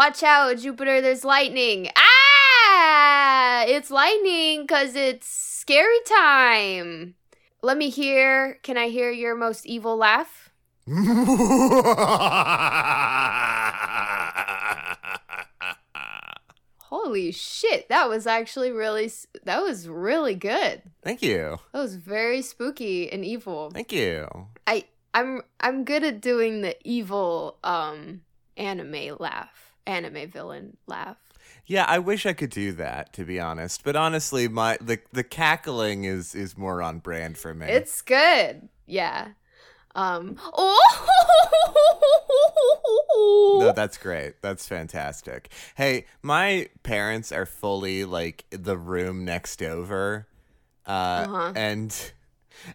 Watch out, Jupiter, there's lightning. Ah! It's lightning because it's scary time. Let me hear. Can I hear your most evil laugh? Holy shit, that was actually really that was really good. Thank you. That was very spooky and evil. Thank you. I I'm I'm good at doing the evil um anime laugh, anime villain laugh. Yeah, I wish I could do that to be honest. But honestly, my the the cackling is is more on brand for me. It's good. Yeah. Um Oh. No, that's great. That's fantastic. Hey, my parents are fully like the room next over. Uh Uh-huh. and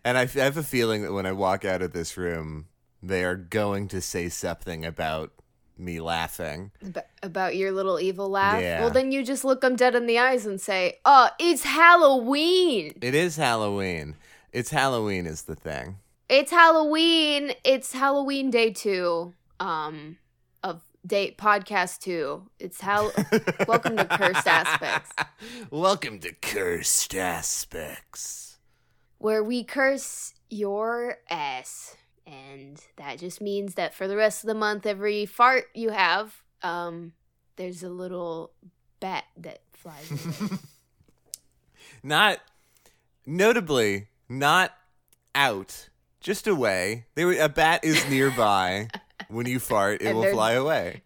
and I, f- I have a feeling that when I walk out of this room, they are going to say something about me laughing. About your little evil laugh. Yeah. Well, then you just look them dead in the eyes and say, "Oh, it's Halloween. It is Halloween. It's Halloween is the thing. It's Halloween. It's Halloween day 2 um of date podcast 2. It's Hal Welcome to Cursed Aspects. Welcome to Cursed Aspects. where we curse your ass. And that just means that for the rest of the month, every fart you have, um, there's a little bat that flies. Not notably not out, just away. There a bat is nearby. when you fart, it And will fly away.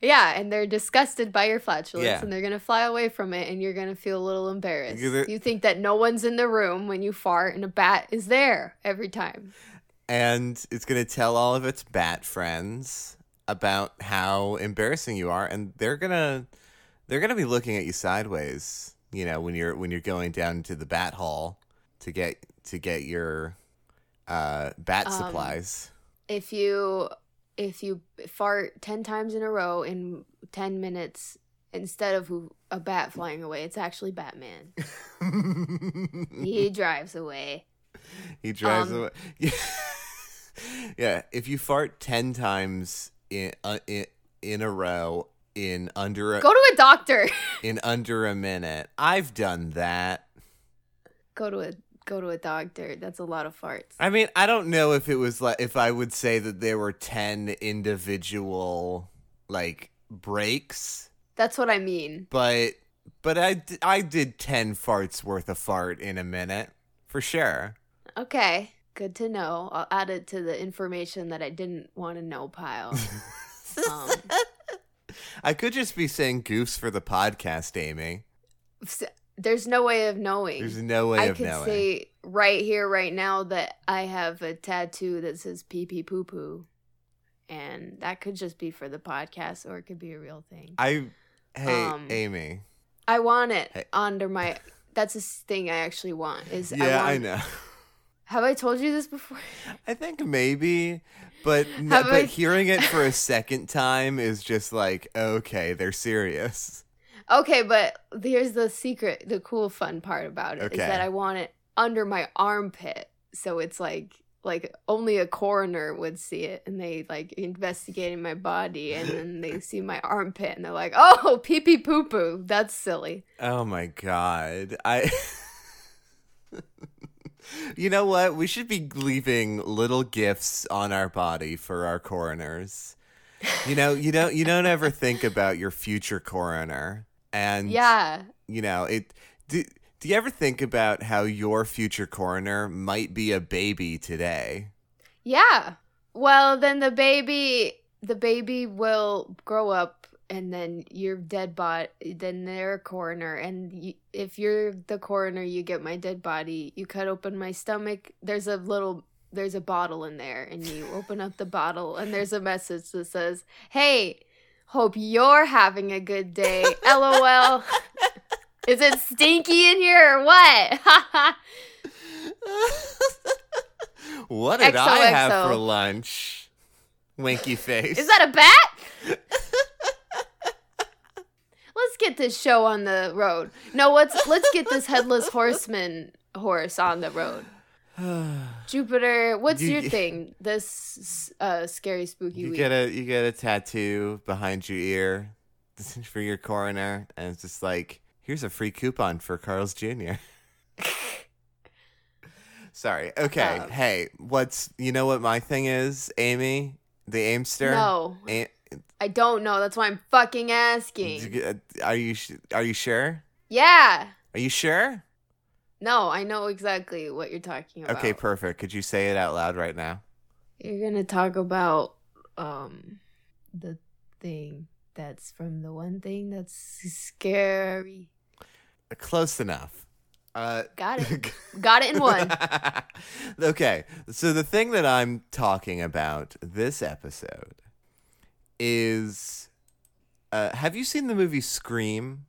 yeah, and they're disgusted by your flatulence Yeah. and they're gonna fly away from it and you're gonna feel a little embarrassed. You think that no one's in the room when you fart and a bat is there every time. And it's going to tell all of its bat friends about how embarrassing you are and they're going to they're going to be looking at you sideways, you know, when you're when you're going down to the bat hall to get to get your uh bat Um, supplies. If you if you fart 10 times in a row in 10 minutes instead of a bat flying away, it's actually Batman. he drives away. He drives Um, away. Yeah. if you fart 10 times in uh, in, in a row in under a, Go to a doctor. in under a minute. I've done that. go to a go to a doctor. That's a lot of farts. I mean, I don't know if it was like if I would say that there were 10 individual like breaks, That's what I mean. but but I I did 10 farts worth of fart in a minute for sure. Okay. Good to know. I'll add it to the information that I didn't want to know pile. um, I could just be saying goofs for the podcast, Amy. s- there's no way of knowing. There's no way I of knowing. say right here, right now, that I have a tattoo that says pee pee poo poo. And that could just be for the podcast or it could be a real thing. I hey Um, Amy. I want it Hey. under my. That's a thing I actually want. Is Yeah, I, I, know. Have I told you this before? I think maybe, but but I- hearing it for a second time is just like okay, they're serious. Okay, but here's the secret, the cool fun part about it is Okay. that I want it under my armpit. So it's like like only a coroner would see it and they like investigating my body and then they see my armpit and they're like, "Oh, pee pee poo poo. That's silly." Oh my god, I. you know what? We should be leaving little gifts on our body for our coroners. You know, you don't you don't ever think about your future coroner, and Yeah. you know it. Do, do you ever think about how your future coroner might be a baby today? Yeah. Well, then the baby the baby will grow up and then your dead body then they're a coroner and you, if you're the coroner you get my dead body you cut open my stomach there's a little there's a bottle in there and you open up the bottle and there's a message that says hey hope you're having a good day lol is it stinky in here or what what did I have for lunch? Winky face. Is that a bat? let's get this show on the road. No, let's let's get this headless horseman horse on the road. Jupiter, what's You- your thing? This uh scary spooky you week. get a you get a tattoo behind your ear for your coroner, and it's just like here's a free coupon for Carl's Jr. Sorry. Okay. Um, hey, what's you know what my thing is, Amy, the Aimster? no, A- I don't know. That's why I'm fucking asking. uh, are you are you sure? Yeah. Are you sure? No, I know exactly what you're talking about. Okay, perfect. Could you say it out loud right now? You're gonna talk about um the thing that's from the one thing that's scary. Close enough. Uh, Got it. Got it in one. okay, so the thing that I'm talking about this episode is uh, have you seen the movie Scream?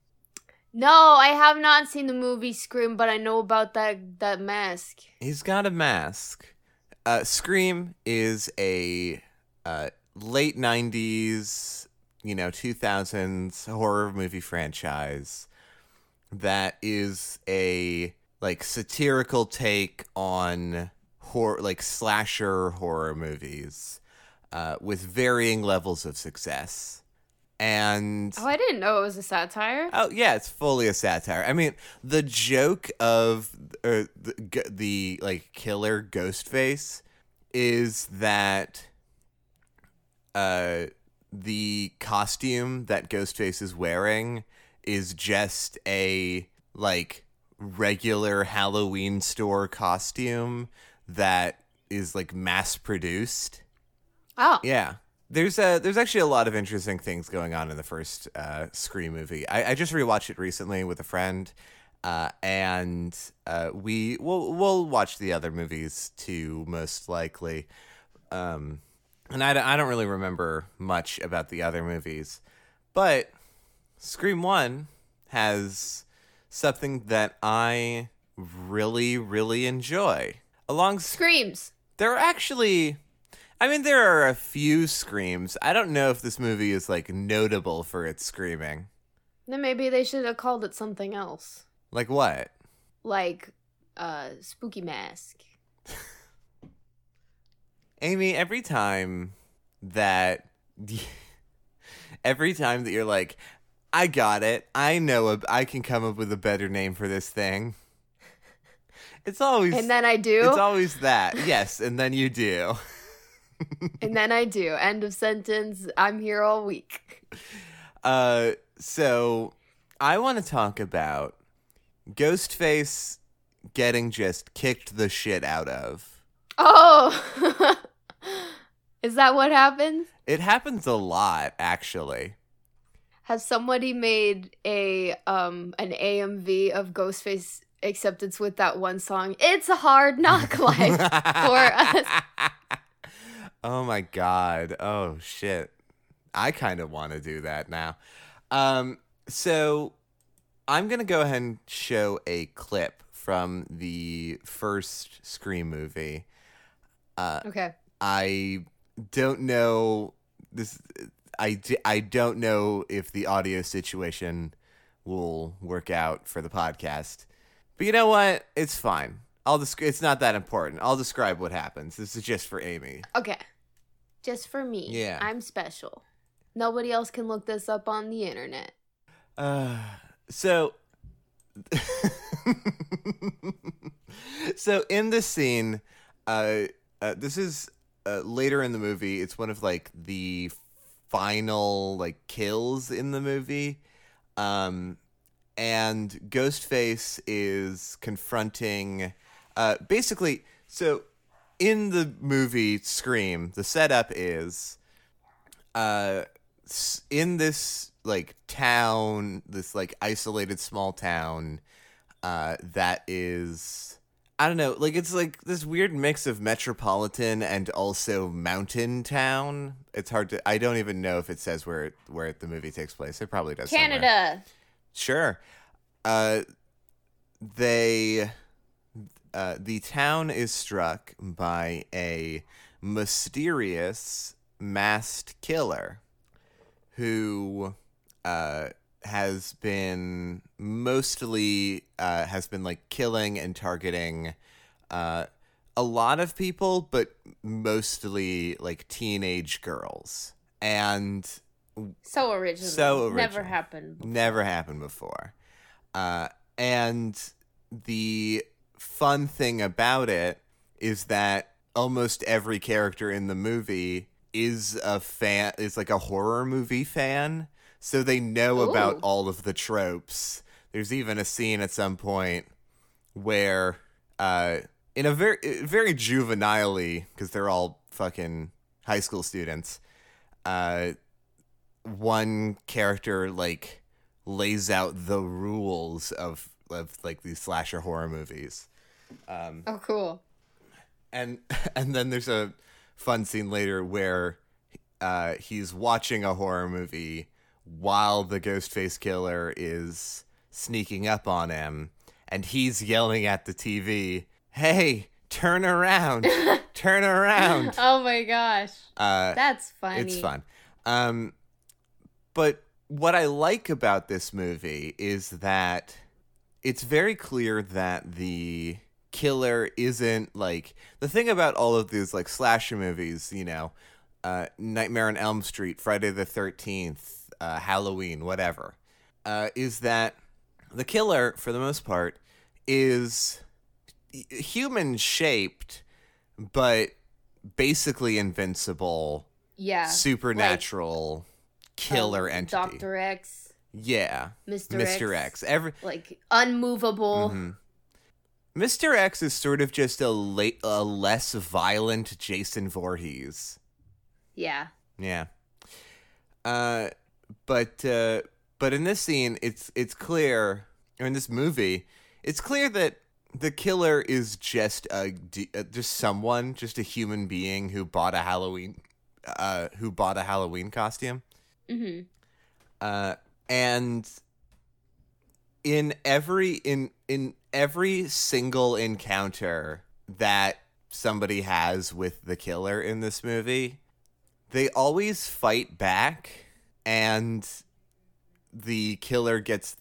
No, I have not seen the movie Scream, but I know about that that mask. He's got a mask. Uh, Scream is a uh, late 90s, you know, 2000s horror movie franchise that is a like satirical take on horror like slasher horror movies uh, with varying levels of success. And Oh, I didn't know it was a satire. Oh yeah, it's fully a satire. I mean, the joke of uh, the, the like killer Ghostface is that uh the costume that Ghostface is wearing is just a like regular Halloween store costume that is like mass produced. Oh, Yeah. There's a there's actually a lot of interesting things going on in the first uh, Scream movie. I, I just rewatched it recently with a friend, uh, and uh, we we'll we'll watch the other movies too, most likely. Um, and I, I don't really remember much about the other movies, but Scream One has something that I really really enjoy. Along screams. there are actually I mean there are a few screams. I don't know if this movie is like notable for its screaming. Then maybe they should have called it something else, Like what? like uh, spooky mask. Amy, every time that every time that you're like I got it. I know a, I can come up with a better name for this thing. It's always And then I do. it's always that. Yes, and then you do. And then I do. End of sentence. I'm here all week. Uh, so I want to talk about Ghostface getting just kicked the shit out of. Oh, is that what happens? It happens a lot, actually. Has somebody made a um an AMV of Ghostface acceptance with that one song? It's a hard knock life for us. Oh my god. Oh shit. I kind of want to do that now. Um, so I'm gonna go ahead and show a clip from the first Scream movie. Okay. I don't know this. I, I don't know if the audio situation will work out for the podcast, but you know what? It's fine. I'll desc- It's not that important. I'll describe what happens. This is just for Amy. Okay. Just for me. Yeah. I'm special. Nobody else can look this up on the internet. Uh, so, so in this scene, uh, uh, this is uh, later in the movie. It's one of like the final like kills in the movie, um, and Ghostface is confronting, uh, basically. So, in the movie Scream, the setup is, uh, in this like town, this like isolated small town, uh, that is I don't know, like it's like this weird mix of metropolitan and also mountain town. It's hard to I don't even know if it says where it, where the movie takes place. It probably does. somewhere. Canada. Sure. Uh, they uh, the town is struck by a mysterious masked killer who uh, has been mostly uh, has been like killing and targeting uh, a lot of people, but mostly like teenage girls, and So original. So original. Never happened. before. never happened before. Uh, and the fun thing about it is that almost every character in the movie is a fan is like a horror movie fan. So they know about all of the tropes. There's even a scene at some point where uh in a very very juvenilely because they're all fucking high school students uh one character like lays out the rules of of like these slasher horror movies Oh, cool. and and then there's a fun scene later where uh, he's watching a horror movie while the Ghostface killer is sneaking up on him, and he's yelling at the TV, "Hey, turn around, turn around!" Oh my gosh. Uh, That's funny. it's fun. Um, but what I like about this movie is that it's very clear that the killer isn't like the thing about all of these like slasher movies, you know, uh, Nightmare on Elm Street, Friday the Thirteenth, uh, Halloween, whatever, uh, is that the killer for the most part is human shaped, but basically invincible Yeah. supernatural killer Um, entity. Dr. X, Yeah. Mr. Mr. X. X. Every Like unmovable. Mm-hmm. Mr. X is sort of just a late, a less violent Jason Voorhees. Yeah. Yeah. Uh, but uh, but in this scene, it's it's clear, or in this movie, it's clear that the killer is just a uh, just someone, just a human being who bought a Halloween, uh, who bought a Halloween costume. hmm uh, and in every in in every single encounter that somebody has with the killer in this movie they always fight back and the killer gets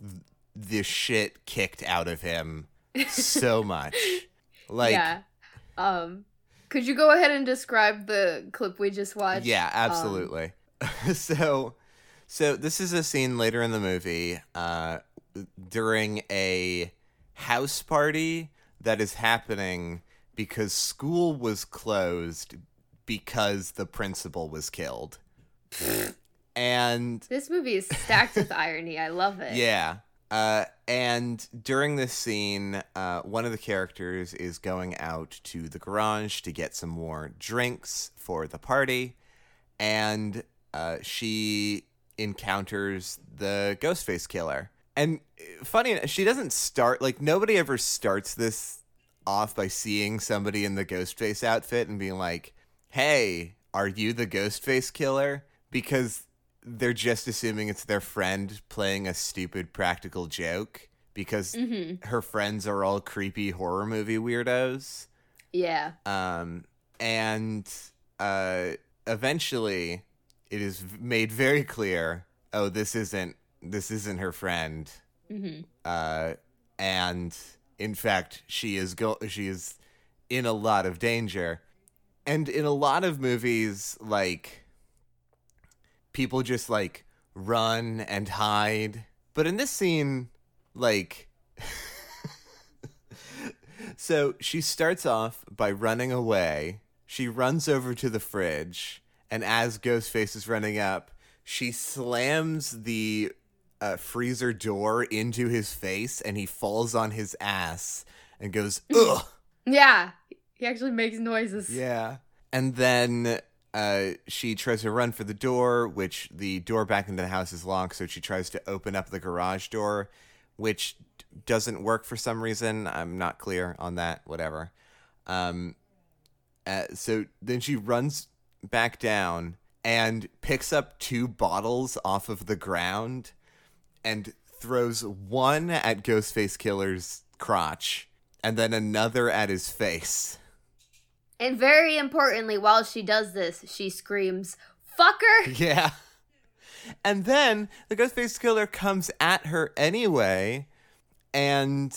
the shit kicked out of him so much like yeah. Um, could you go ahead and describe the clip we just watched? Yeah, Um, absolutely. so, so this is a scene later in the movie, uh, during a house party that is happening because school was closed because the principal was killed. and This movie is stacked with irony. I love it. yeah. Uh, and during this scene, uh, one of the characters is going out to the garage to get some more drinks for the party, and uh, she encounters the Ghostface killer. And uh, funny, she doesn't start like nobody ever starts this off by seeing somebody in the Ghostface outfit and being like, "Hey, are you the Ghostface killer?" Because they're just assuming it's their friend playing a stupid practical joke because Mm-hmm. her friends are all creepy horror movie weirdos. Yeah. Um, and uh, eventually, it is made very clear. Oh, this isn't this isn't her friend. Mm-hmm. Uh, and in fact, she is go she is in a lot of danger. And in a lot of movies, like people just like run and hide. But in this scene, like so she starts off by running away. She runs over to the fridge, and as Ghostface is running up, she slams the uh, freezer door into his face, and he falls on his ass and goes, ugh. Yeah. He actually makes noises. Yeah. And then uh, she tries to run for the door, which the door back into the house is locked. So she tries to open up the garage door, which doesn't work for some reason. I'm not clear on that. Whatever. Um, uh, so then she runs back down and picks up two bottles off of the ground and throws one at Ghostface Killer's crotch, and then another at his face. And very importantly, while she does this, she screams, "Fucker!" Yeah. And then the Ghostface killer comes at her anyway, and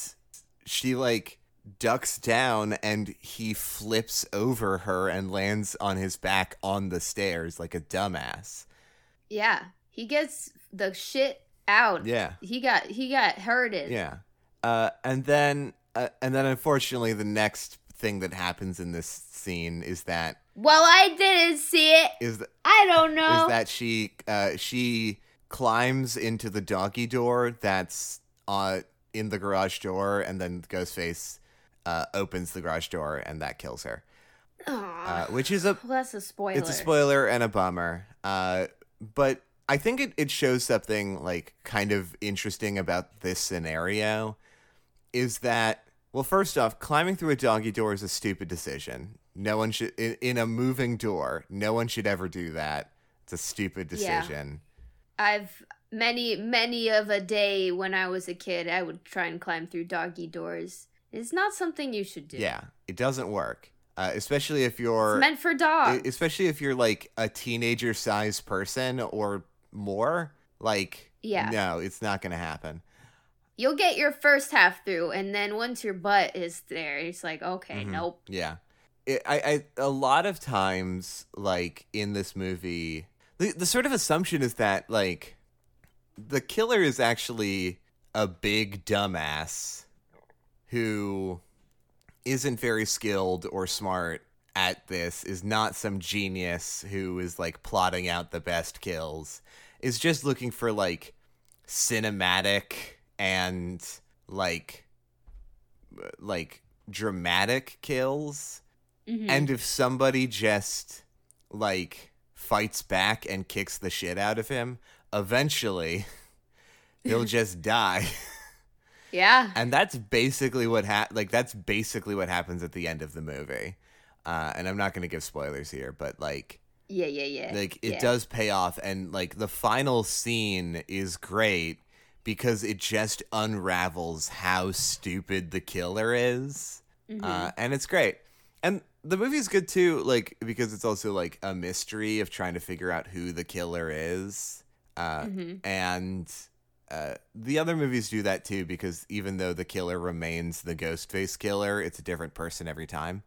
she like ducks down and he flips over her and lands on his back on the stairs like a dumbass. Yeah, he gets the shit out. Yeah. he got he got hurted. Yeah. Uh, and then uh, and then unfortunately the next thing that happens in this scene is that Well, I didn't see it. is th- I don't know. is that she uh, she climbs into the doggy door that's uh, in the garage door, and then Ghostface uh, opens the garage door, and that kills her. Aw, Uh, which is a well, that's a spoiler. it's a spoiler and a bummer. Uh, but I think it, it shows something like kind of interesting about this scenario is that well, first off, climbing through a doggy door is a stupid decision. No one should in, in a moving door. No one should ever do that. It's a stupid Yeah. decision. I've many many of a day when I was a kid, I would try and climb through doggy doors. It's not something you should do. Yeah, it doesn't work. Uh, especially if you're It's meant for dogs. especially if you're like a teenager sized person or more. Like, Yeah. no, it's not gonna happen. You'll get your first half through, and then once your butt is there, it's like, okay, Mhm. nope. Yeah. It, I, I a lot of times like in this movie the, the sort of assumption is that like the killer is actually a big dumbass who isn't very skilled or smart at this is not some genius who is like plotting out the best kills is just looking for like cinematic and like like dramatic kills Mhm. and if somebody just like fights back and kicks the shit out of him eventually he'll just die yeah. and that's basically what ha- like that's basically what happens at the end of the movie uh and i'm not going to give spoilers here but like Yeah, yeah, yeah. like it yeah. does pay off and like the final scene is great because it just unravels how stupid the killer is Mhm. uh, and it's great and the movie's good too like because it's also like a mystery of trying to figure out who the killer is uh, Mhm. and uh, the other movies do that too because even though the killer remains the ghost face killer it's a different person every time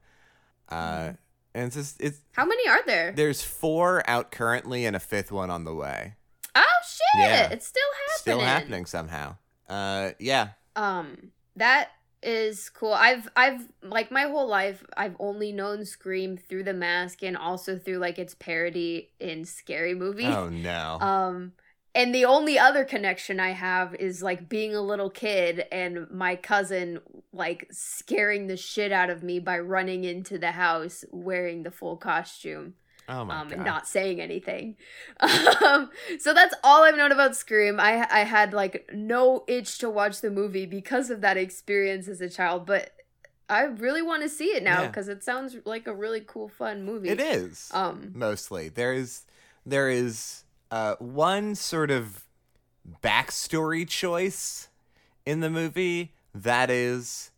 uh, and it's just it's How many are there? there's four out currently and a fifth one on the way. Oh shit! Yeah. It's still happening. Still happening somehow. Uh yeah. Um, that is cool. I've I've like my whole life I've only known Scream through the mask and also through like its parody in scary movies. Oh no. Um and the only other connection I have is like being a little kid and my cousin like scaring the shit out of me by running into the house wearing the full costume oh my um, god. and not saying anything. Um, so that's all I've known about Scream. I I had like no itch to watch the movie because of that experience as a child, but I really want to see it now Yeah. because it sounds like a really cool, fun movie. it is. Um, mostly. There is there is uh one sort of backstory choice in the movie that is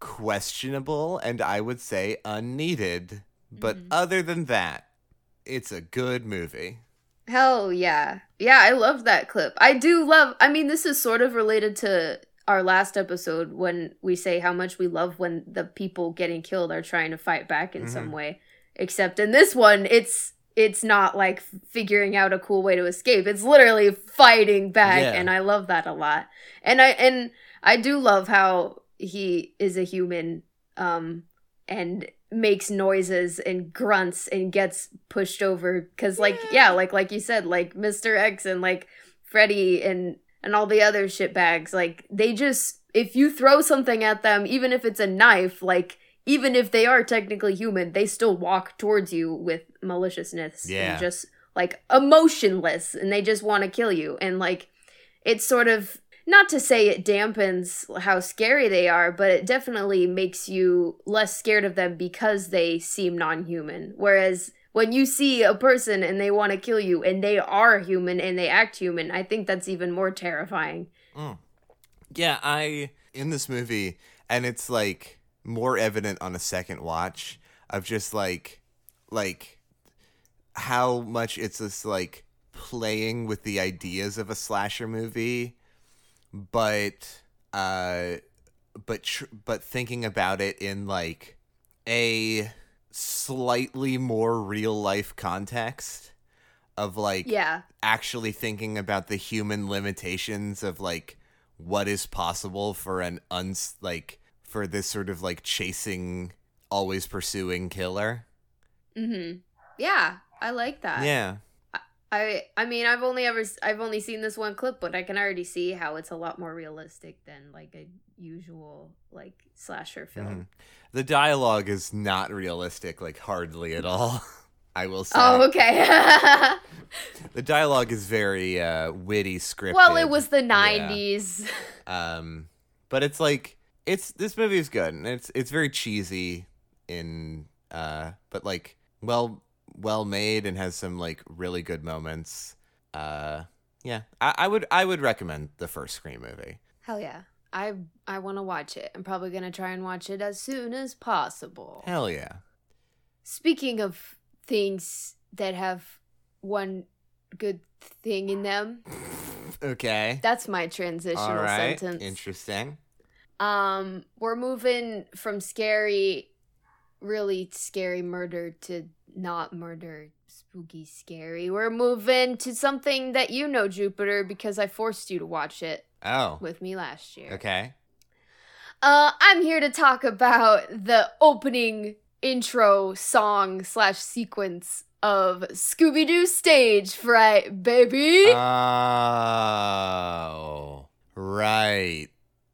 questionable and I would say unneeded. But Mhm. other than that, it's a good movie. hell yeah, yeah, I love that clip. I do love. I mean, this is sort of related to our last episode when we say how much we love when the people getting killed are trying to fight back in some Mhm. way. Except in this one, it's it's not like figuring out a cool way to escape. It's literally fighting back, Yeah. and I love that a lot. And I and I do love how he is a human, um, and makes noises and grunts and gets pushed over because like Yeah. like like you said like mr x and like freddy and and all the other shitbags like they just if you throw something at them even if it's a knife like even if they are technically human they still walk towards you with maliciousness Yeah. and just like emotionless and they just want to kill you and like it's sort of not to say it dampens how scary they are, but it definitely makes you less scared of them because they seem non-human. Whereas when you see a person and they want to kill you and they are human and they act human, I think that's even more terrifying. Mm. Yeah, I in this movie, and it's like more evident on a second watch of just like like how much it's just like playing with the ideas of a slasher movie, but uh, but tr- but thinking about it in like a slightly more real life context of like Yeah. actually thinking about the human limitations of like what is possible for an uns like for this sort of like chasing always pursuing killer Mm-hmm. Yeah, I like that. yeah I I mean I've only ever I've only seen this one clip, but I can already see how it's a lot more realistic than like a usual like slasher film. Mhm. the dialogue is not realistic like hardly at all i will say Oh, okay. the dialogue is very uh witty scripted well, it was the Yeah. 90s. um but it's like it's this movie is good and it's it's very cheesy in uh but like well well made and has some like really good moments uh yeah I, I would i would recommend the first scream movie Hell yeah. I I want to watch it. I'm probably going to try and watch it as soon as possible. hell yeah Speaking of things that have one good thing in them, okay that's my transitional all right sentence. interesting Um, we're moving from scary, really scary murder to not murder, spooky scary. We're moving to something that you know, Jupiter, because I forced you to watch it oh with me last year. okay Uh, I'm here to talk about the opening intro song slash sequence of Scooby Doo Stage Fright, baby. oh right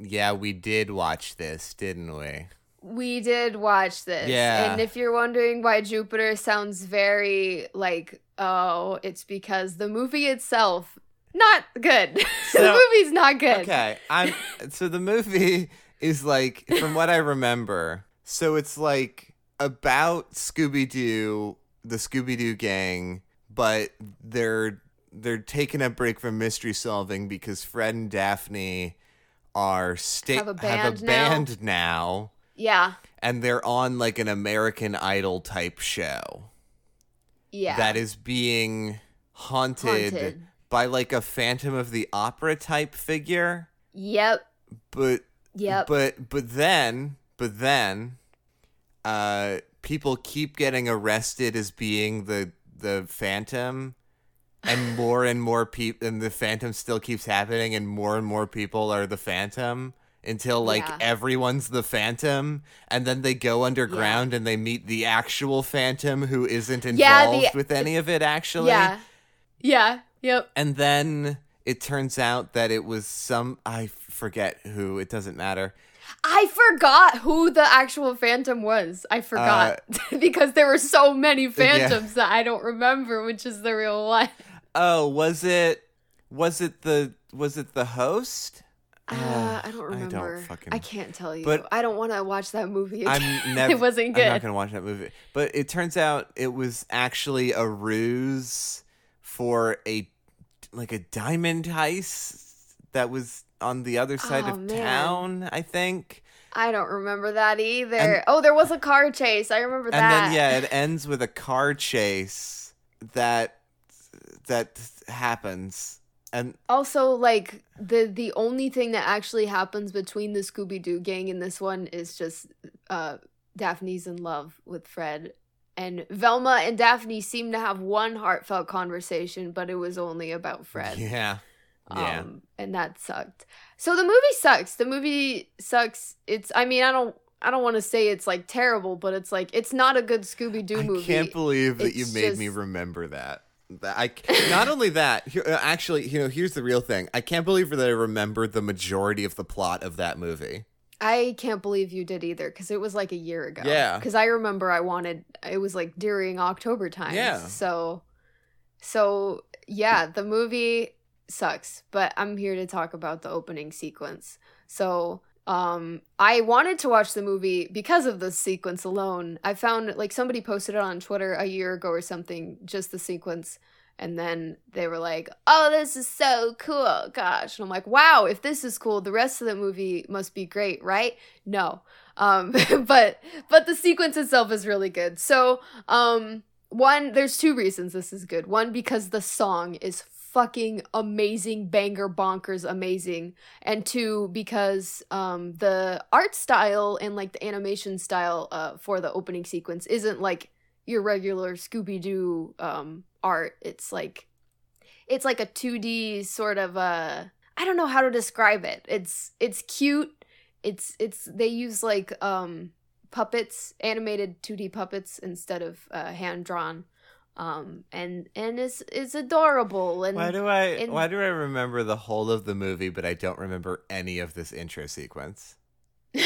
yeah we did watch this didn't we We did watch this. Yeah. And if you're wondering why Jupiter sounds very like, oh, it's because the movie itself not good. the movie's not good. Okay, I'm so the movie is like from what I remember. So it's like about Scooby Doo, the Scooby Doo gang, but they're they're taking a break from mystery solving because Fred and Daphne are sta- Have a band now. band now, Yeah. and they're on like an American Idol type show Yeah. that is being haunted, Haunted. by like a Phantom of the Opera type figure. Yep. but Yep. but but then but then uh people keep getting arrested as being the the phantom and more and more people and the phantom still keeps happening and more and more people are the phantom until like Yeah. everyone's the phantom and then they go underground and they meet the actual phantom who isn't involved Yeah, the- with any of it actually yeah. Yeah. Yep. and then it turns out that it was some I forget who. It doesn't matter. I forgot who the actual phantom was. I forgot uh, because there were so many phantoms that I don't remember which is the real one. Oh, was it? Was it the? Was it the host? Uh, Uh, I don't I don't remember. I, can't tell you. But- I don't want to watch that movie. Again. I'm never. it wasn't good. I'm not gonna watch that movie. But it turns out it was actually a ruse for a like a diamond heist that was on the other side Oh, of man. town. I think. I don't remember that either. And- oh, there was a car chase. I remember and that. And then yeah it ends with a car chase that that happens and Also, like the the only thing that actually happens between the Scooby Doo gang and this one is just uh Daphne's in love with Fred. And Velma and Daphne seem to have one heartfelt conversation, but it was only about Fred. yeah yeah Um, and that sucked. So the movie sucks. The movie sucks. It's I mean, I don't I don't want to say it's like terrible, but it's like it's not a good Scooby Doo movie. i can't believe that you It's made me remember that I not only that here, uh, actually you know here's the real thing I can't believe that I remembered the majority of the plot of that movie I can't believe you did either because it was like a year ago. Yeah. Because I remember I wanted it was like during October times. Yeah. So, so yeah, the movie sucks, but I'm here to talk about the opening sequence. So, um, I wanted to watch the movie because of the sequence alone. I found like somebody posted it on Twitter a year ago or something, just the sequence. And then they were like, "Oh, this is so cool, gosh!" And I'm like, "Wow, if this is cool, the rest of the movie must be great, right?" No, um, but but the sequence itself is really good. So, um, one, there's two reasons this is good. One, because the song is fucking amazing, banger bonkers amazing. And two, because um the art style and like the animation style uh for the opening sequence isn't like your regular Scooby-Doo um art. It's like it's like a 2D sort of uh I don't know how to describe it. It's it's cute. It's it's they use like um puppets, animated 2D puppets instead of uh, hand drawn um and and it's it's adorable and Why do I and- why do I remember the whole of the movie but I don't remember any of this intro sequence?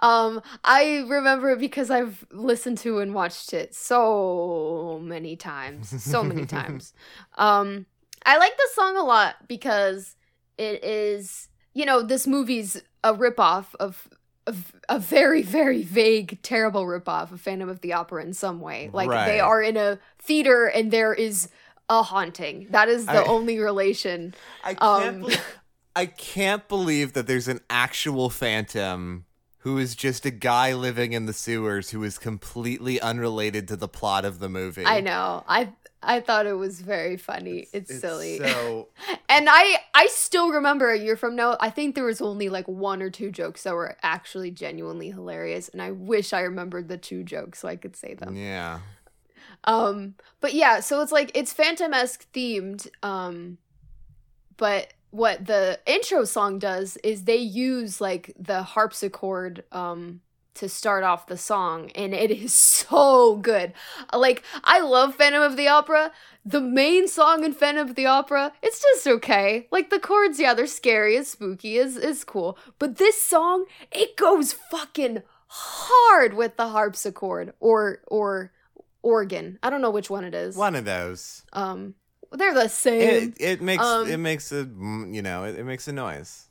um i remember it because i've listened to and watched it so many times so many times um i like this song a lot because it is you know this movie's a ripoff of a very very vague terrible ripoff of phantom of the opera in some way. Like they are in a theater and there is a haunting. That is the I- only relation. I can't Um, believe, I can't believe that there's an actual phantom who is just a guy living in the sewers who is completely unrelated to the plot of the movie. i know i i thought it was very funny it's, silly So And I I still remember a year from now, I think there was only like one or two jokes that were actually genuinely hilarious and I wish I remembered the two jokes so I could say them. yeah. Um but yeah, so it's like it's Phantom-esque themed um but what the intro song does is they use like the harpsichord um to start off the song and it is so good. Like I love Phantom of the Opera. The main song in Phantom of the Opera, it's just okay. Like the chords, yeah, they're scary, it's spooky, is is cool. But this song, it goes fucking hard with the harpsichord or or organ. I don't know which one it is. One of those. Um they're the same. It, it makes um, it makes a mm, you know it, it makes a noise.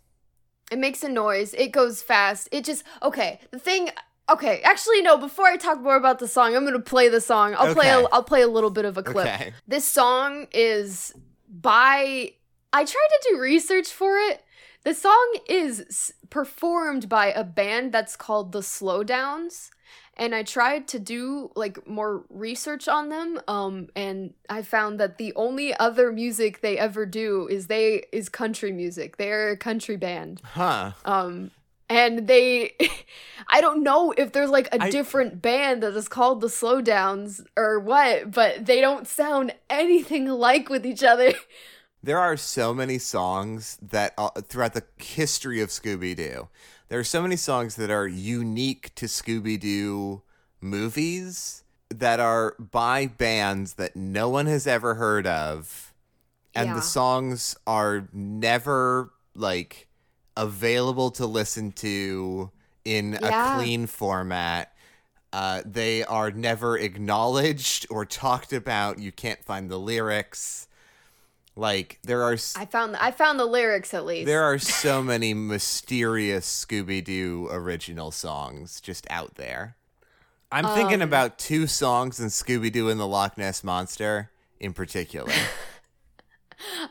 It makes a noise. It goes fast. It just okay. The thing. Okay, actually no. Before I talk more about the song, I'm gonna play the song. I'll play. A, Okay. I'll play a little bit of a clip. Okay. This song is by. I tried to do research for it. The song is performed by a band that's called the Slowdowns, and I tried to do like more research on them. Um, and I found that the only other music they ever do is they is country music. They're a country band. Huh. Um, and they, I don't know if there's like a I- different band that is called the Slowdowns or what, but they don't sound anything alike with each other. There are so many songs that uh, throughout the history of Scooby Doo, there are so many songs that are unique to Scooby Doo movies that are by bands that no one has ever heard of, and Yeah. the songs are never like available to listen to in Yeah. a clean format. Uh, they are never acknowledged or talked about. You can't find the lyrics. Like there are I found I found the lyrics at least. there are so many mysterious Scooby Doo original songs just out there. I'm thinking Um, about two songs in Scooby Doo and the Loch Ness Monster in particular.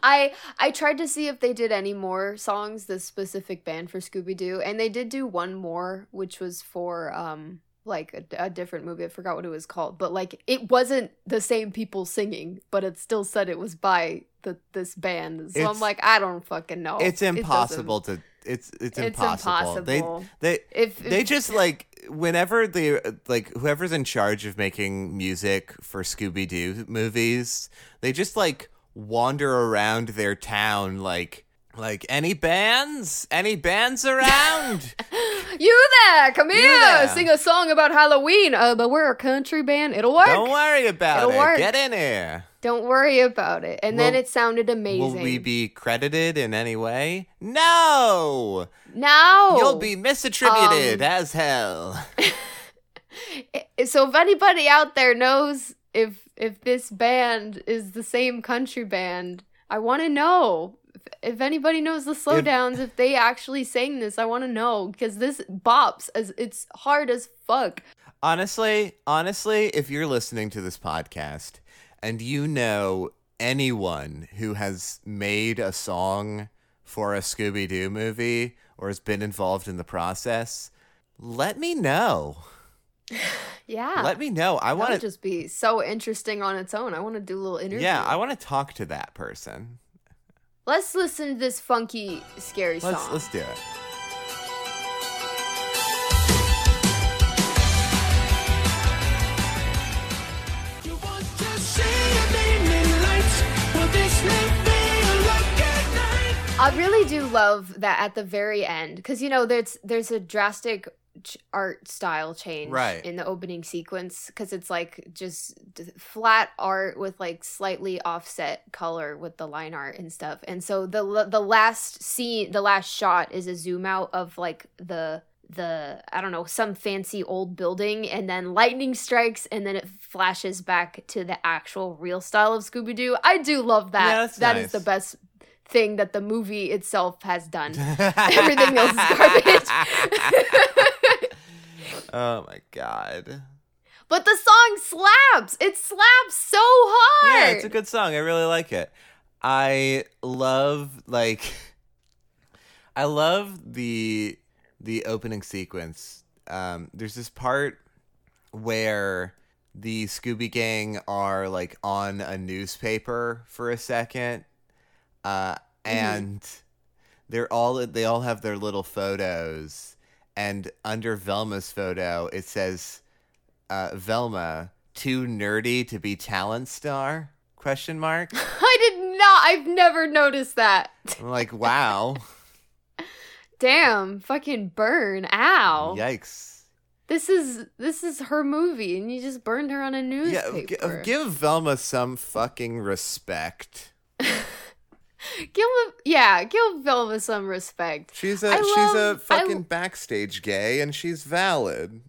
I I tried to see if they did any more songs, this specific band for Scooby Doo, and they did do one more, which was for um like a, a different movie. I forgot what it was called, but like it wasn't the same people singing, but it still said it was by the this band. So I'm like, I don't fucking know. it's It impossible to it's it's, It's impossible. impossible. They they If, if they just like whenever they like whoever's in charge of making music for Scooby Doo movies, they just like wander around their town like like any bands? Any bands around? you there, come You here, there. sing a song about Halloween. Uh, but we're a country band. It'll work. Don't worry about It'll it. work. Get in here. Don't worry about it. And then it sounded amazing. Will we be credited in any way? No. No. You'll be misattributed Um, as hell. So if anybody out there knows if if this band is the same country band, I want to know. If, if anybody knows the slowdowns, if, they actually sang this, I want to know because this bops as it's hard as fuck. Honestly, honestly, if you're listening to this podcast and you know anyone who has made a song for a Scooby Doo movie or has been involved in the process, let me know. Yeah. Let me know. I want to. just be so interesting on its own. I want to do a little interview. Yeah, I want to talk to that person. Let's listen to this funky, scary Let's song. let's do it. You want to see a evening lights? Well, this may be a lucky night. I really do love that at the very end because you know there's there's a drastic ch- art style change Right. in the opening sequence because it's like just flat art with like slightly offset color with the line art and stuff and so the the last scene the last shot is a zoom out of like the the I don't know some fancy old building and then lightning strikes and then it flashes back to the actual real style of Scooby Doo. I do love that. Yeah, That is nice. the best thing that the movie itself has done. Everything else is garbage. oh my god. but the song slaps. It slaps so hard. Yeah, it's a good song. I really like it. I love like I love the the opening sequence. Um there's this part where the Scooby Gang are like on a newspaper for a second. Uh and they're all they all have their little photos and under Velma's photo it says uh, Velma too nerdy to be talent star question mark I did not. I've never noticed that. I'm like wow Damn, fucking burn. Ow. yikes This is this is her movie and you just burned her on a yeah newspaper. g- give Velma some fucking respect give him, yeah, give Velma some respect. she's a I she's a love- I- fucking backstage gay and she's valid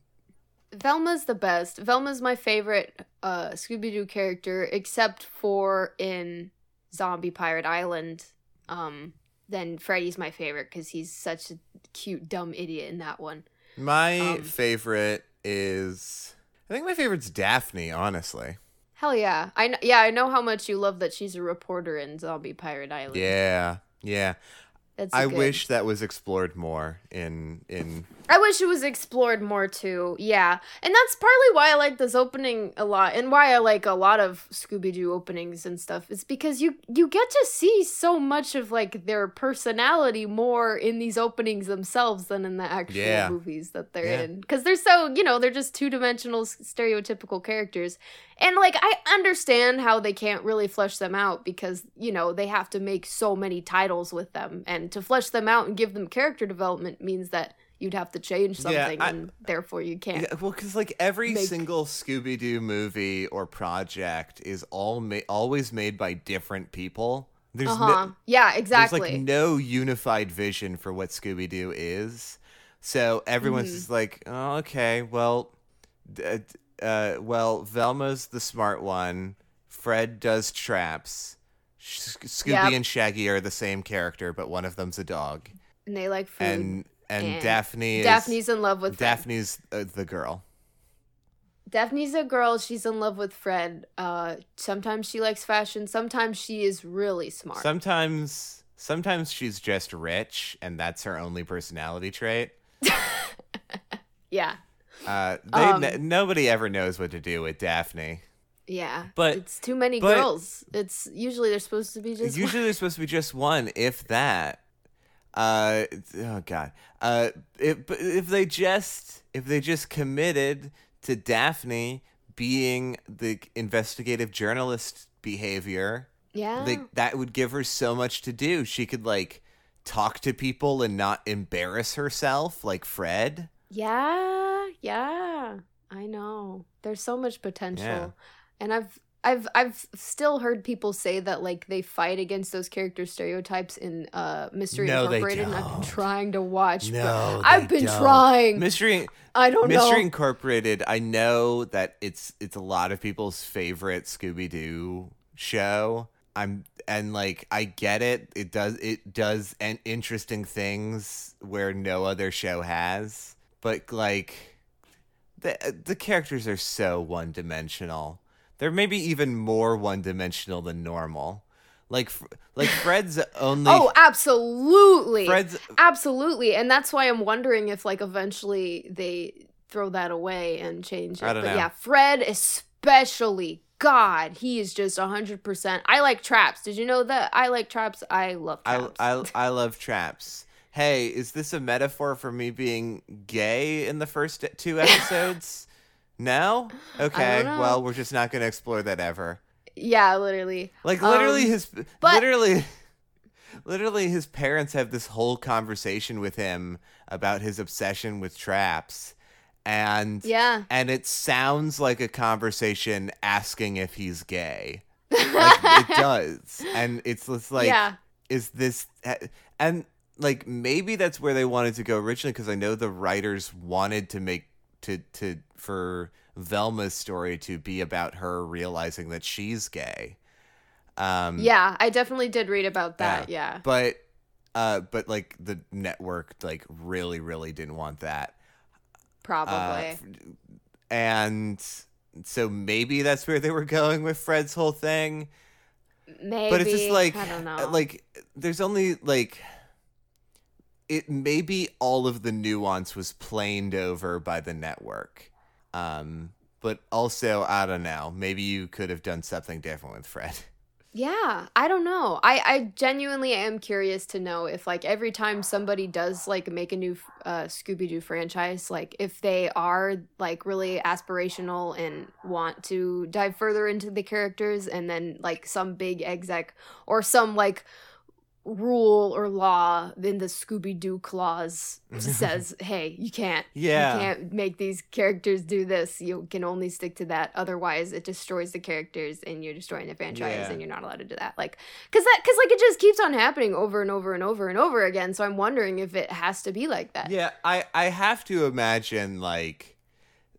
Velma's the best. Velma's my favorite uh Scooby Doo character, except for in Zombie Pirate Island. Um, then Freddy's my favorite because he's such a cute, dumb idiot in that one. my Um, favorite is I think my favorite's Daphne honestly Hell yeah, I kn- yeah I know how much you love that she's a reporter in Zombie Pirate Island. yeah yeah That's I good. wish that was explored more in in I wish it was explored more too. Yeah. And that's partly why I like this opening a lot and why I like a lot of Scooby Doo openings and stuff. It's because you you get to see so much of like their personality more in these openings themselves than in the actual Yeah. movies that they're Yeah. in. Cuz they're so, you know, they're just two-dimensional stereotypical characters. And like I understand how they can't really flesh them out because, you know, they have to make so many titles with them and to flesh them out and give them character development means that you'd have to change Yeah, something I- and therefore you can't. Yeah, well, because like every make- single Scooby Doo movie or project is all ma- always made by different people. There's Uh-huh. no, yeah, exactly. there's like no unified vision for what Scooby Doo is. So everyone's Mm-hmm. just like, oh, okay, well, d- uh, uh, well, Velma's the smart one. Fred does traps. Sh- Scooby Yep. and Shaggy are the same character, but one of them's a dog. and they like food. And and, and Daphne is Daphne's in love with Daphne's uh, the girl. Daphne's a girl. She's in love with Fred. Uh, sometimes she likes fashion. Sometimes she is really smart. Sometimes sometimes she's just rich and that's her only personality trait. yeah, Uh, they, Um, n- nobody ever knows what to do with Daphne. yeah. But- it's too many but- girls. It's usually they're supposed to be just. Usually there's supposed to be just one, if that. Uh, oh god. Uh, if if they just if they just committed to Daphne being the investigative journalist behavior, yeah. they, that would give her so much to do. She could like talk to people and not embarrass herself like Fred. Yeah, yeah. I know. There's so much potential. Yeah. And I've I've I've still heard people say that like they fight against those character stereotypes in uh Mystery No, Incorporated and I've been trying to watch but No, I've been don't. trying. Mystery I don't Mystery know. Mystery Incorporated, I know that it's it's a lot of people's favorite Scooby Doo show. I'm and like I get it. It does it does an interesting things where no other show has. But like the the characters are so one dimensional. They're maybe even more one-dimensional than normal. Like like Fred's only Oh, absolutely. Fred's Absolutely. And that's why I'm wondering if like eventually they throw that away and change it. I don't but know. yeah, Fred especially. God, he is just 100%. I like traps. Did you know that? I like traps. I love I, traps. I I love traps. Hey, is this a metaphor for me being gay in the first two episodes? No? Okay. Well, we're just not going to explore that ever. yeah, literally. Like literally Um, his but- literally literally his parents have this whole conversation with him about his obsession with traps. And Yeah. and it sounds like a conversation asking if he's gay. Like it does. And it's just like yeah. is this and like maybe that's where they wanted to go originally because I know the writers wanted to make to to for Velma's story to be about her realizing that she's gay. Um Yeah, I definitely did read about that. Yeah. But uh but like the network like really really didn't want that. Probably. Uh, and so maybe that's where they were going with Fred's whole thing. Maybe. but it's just like I don't know. like there's only like it maybe all of the nuance was planed over by the network um but also i don't know maybe you could have done something different with fred Yeah, I don't know. I I genuinely am curious to know if like every time somebody does like make a new uh, Scooby Doo franchise, like if they are like really aspirational and want to dive further into the characters, and then like some big exec or some like rule or law in the Scooby Doo clause says, "Hey, you can't, Yeah. you can't make these characters do this. You can only stick to that. Otherwise, it destroys the characters, and you're destroying the franchise, Yeah. and you're not allowed to do that. Like, because that, because like it just keeps on happening over and over and over and over again. So I'm wondering if it has to be like that. yeah i i have to imagine like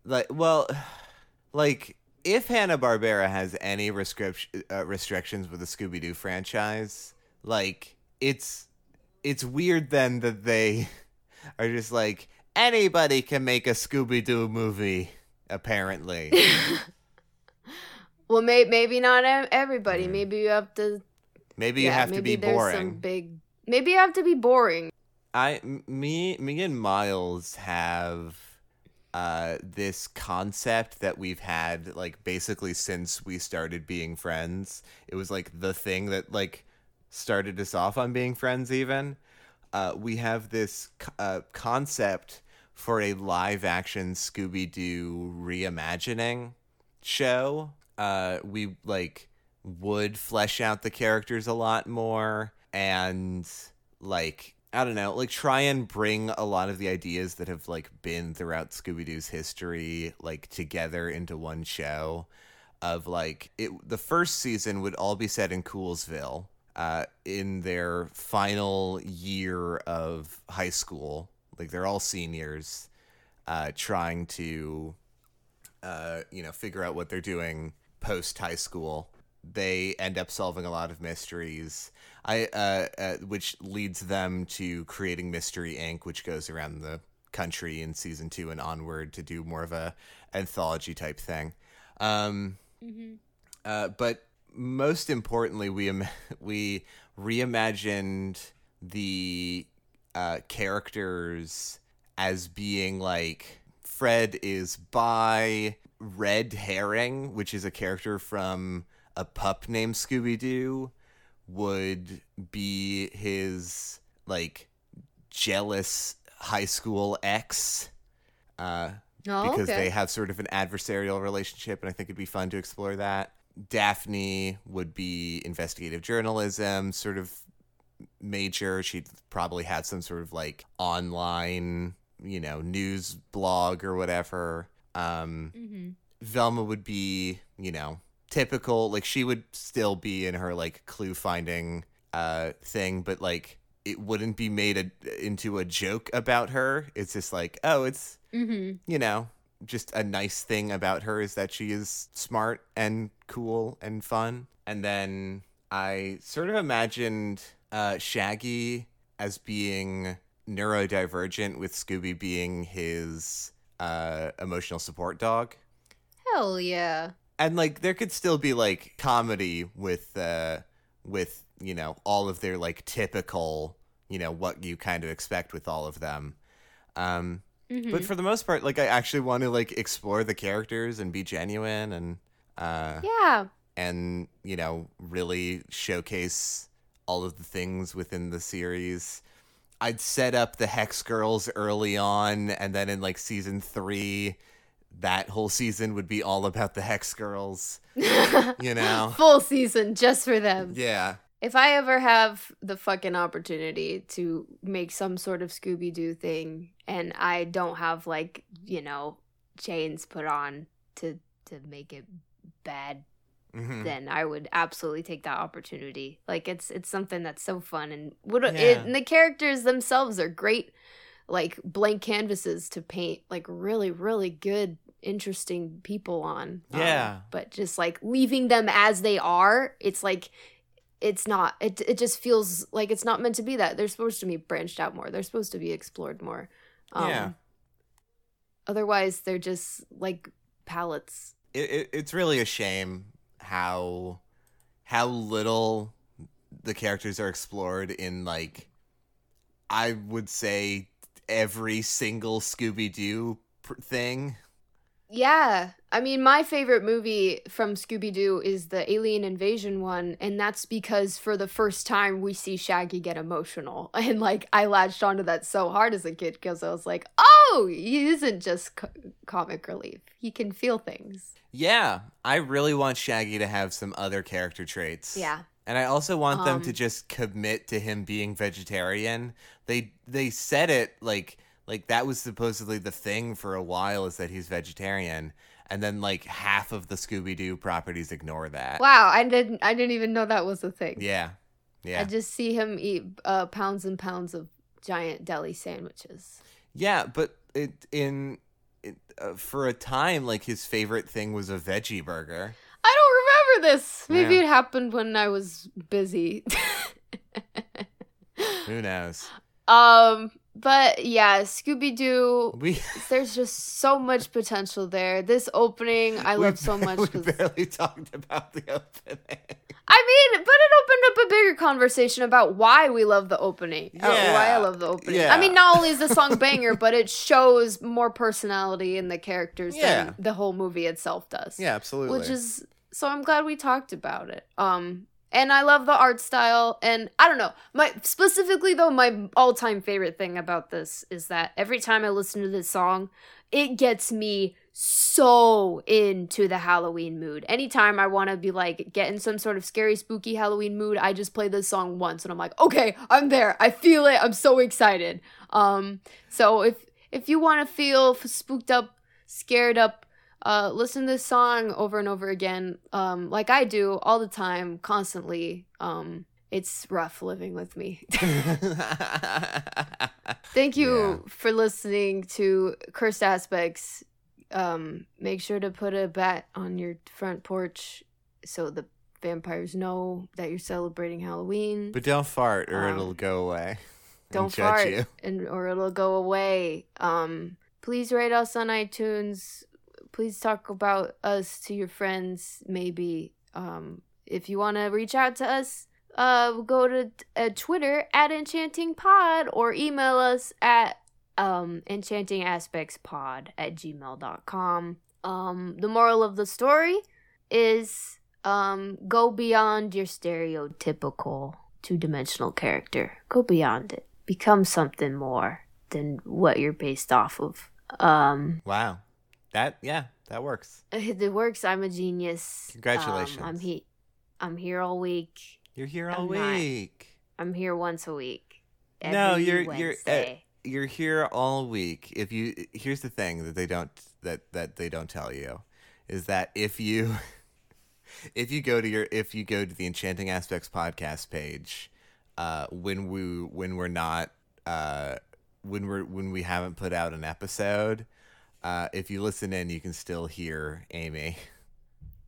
like well like if hanna-barbera has any restric- uh, restrictions with the scooby-doo franchise like it's it's weird then that they are just like anybody can make a scooby-doo movie apparently Well, may, maybe not everybody. Maybe you have to. maybe you yeah, have to be boring Some big. Maybe you have to be boring. I me me and Miles have uh this concept that we've had like basically since we started being friends. It was like the thing that like started us off on being friends even. Uh we have this uh concept for a live action Scooby Doo reimagining show. Uh we like would flesh out the characters a lot more and like I don't know, like try and bring a lot of the ideas that have like been throughout Scooby Doo's history like together into one show. Of like it, the first season would all be set in Coolsville, uh, in their final year of high school. Like they're all seniors, uh, trying to uh, you know, figure out what they're doing post high school. They end up solving a lot of mysteries. I uh, uh, which leads them to creating Mystery Inc., which goes around the country in season two and onward to do more of a anthology type thing. Um, uh, but most importantly, we im- we reimagined the uh, characters as being like Fred is by Red Herring, which is a character from a pup named Scooby Doo, would be his like jealous high school ex. Uh, Oh, because okay. they have sort of an adversarial relationship, and I think it'd be fun to explore that. Daphne would be investigative journalism, sort of major. She'd probably have some sort of like online, you know, news blog or whatever. Um, Mm-hmm. Velma would be, you know, typical. Like she would still be in her like clue finding uh thing, but like it wouldn't be made a, into a joke about her. It's just like, oh, it's Mm-hmm. you know, just a nice thing about her is that she is smart and cool and fun. And then I sort of imagined uh, Shaggy as being neurodivergent, with Scooby being his uh, emotional support dog. Hell yeah. and like there could still be like comedy with uh with you know all of their like typical you know what you kind of expect with all of them um Mm-hmm. but for the most part like i actually want to like explore the characters and be genuine and uh Yeah. and you know really showcase all of the things within the series i'd set up the hex girls early on and then in like season three that whole season would be all about the hex girls you know Full season just for them. yeah If I ever have the fucking opportunity to make some sort of Scooby Doo thing and I don't have like, you know, chains put on to to make it bad, Mhm. then I would absolutely take that opportunity. Like it's it's something that's so fun and what Yeah. it, and the characters themselves are great like blank canvases to paint like really really good interesting people on. Um, Yeah. but just like leaving them as they are, it's like it's not it it just feels like it's not meant to be that. They're supposed to be branched out more. They're supposed to be explored more. Um, Yeah. Otherwise, they're just like palettes. it, it, it's really a shame how how little the characters are explored in like I would say every single Scooby Doo pr- thing. Yeah. I mean, my favorite movie from Scooby Doo is the Alien Invasion one, and that's because for the first time we see Shaggy get emotional. And like, I latched onto that so hard as a kid because I was like, oh, he isn't just co- comic relief. He can feel things. Yeah, I really want Shaggy to have some other character traits. Yeah. And I also want them to Um, just commit to him being vegetarian. They they said it like like that was supposedly the thing for a while is that he's vegetarian. And then like half of the Scooby Doo properties ignore that. Wow. I didn't, I didn't even know that was a thing. Yeah. Yeah. I just see him eat uh, pounds and pounds of giant deli sandwiches. Yeah, but it in it, uh, for a time like his favorite thing was a veggie burger. I don't remember this. Maybe Yeah. it happened when I was busy. Who knows? Um, but yeah, Scooby Doo. We There's just so much potential there. This opening, I love so much We barely talked about the opening. I mean, but it opened up a bigger conversation about why we love the opening. uh, why I love the opening. Yeah. I mean, not only is the song banger, but it shows more personality in the characters Yeah. than the whole movie itself does. Yeah, absolutely. which is so I'm glad we talked about it. Um and I love the art style and I don't know. My specifically though my all-time favorite thing about this is that every time I listen to this song, it gets me so into the Halloween mood. Anytime I want to be like get in some sort of scary spooky Halloween mood, I just play this song once and I'm like, "Okay, I'm there. I feel it. I'm so excited." Um so if if you want to feel spooked up, scared up, uh, listen to this song over and over again, um, like I do all the time, constantly. Um, it's rough living with me. Thank you Yeah. for listening to Cursed Aspects. Um, make sure to put a bat on your front porch so the vampires know that you're celebrating Halloween. but don't fart or Um, it'll go away. Don't fart, you. and or it'll go away. Um, please rate us on iTunes. Please talk about us to your friends. Maybe um, if you want to reach out to us, uh, go to uh, Twitter at Enchanting Pod or email us at um, enchantingaspectspod at gmail.com. Um, the moral of the story is um, go beyond your stereotypical two dimensional character. Go beyond it. Become something more than what you're based off of. Um, Wow. That yeah, that works. it works. I'm a genius. Congratulations. Um, I'm he. I'm here all week. You're here all I'm not. week. I'm here once a week. No, you're- you're, uh, You're here all week. If you here's the thing that they don't that that they don't tell you is that if you if you go to your if you go to the Enchanting Aspects podcast page, uh, when we when we're not uh, when we're when we haven't put out an episode, uh, if you listen in, you can still hear Amy.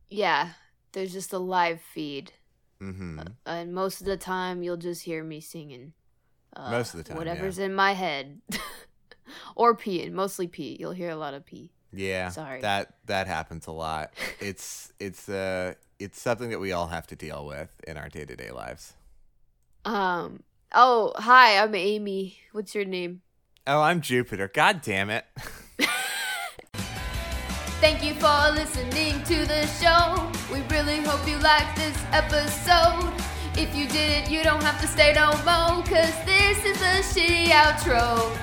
yeah. There's just a live feed, hmm and most of the time you'll just hear me singing. Uh, Most of the time, whatever's in my head, or peeing. Mostly pee. You'll hear a lot of pee. Yeah. Sorry. That that happens a lot. It's it's uh it's something that we all have to deal with in our day to day lives. Um. Oh, hi. I'm Amy. What's your name? Oh, I'm Jupiter. God damn it. Thank you for listening to the show. We really hope you liked this episode. If you didn't, you don't have to stay no more, cause this is the shitty outro.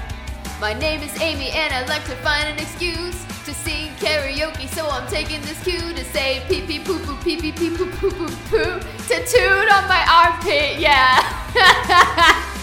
My name is Amy, and I like to find an excuse to sing karaoke, so I'm taking this cue to say pee pee poo poo pee pee pee poo poo poo poo to toot on my armpit, yeah.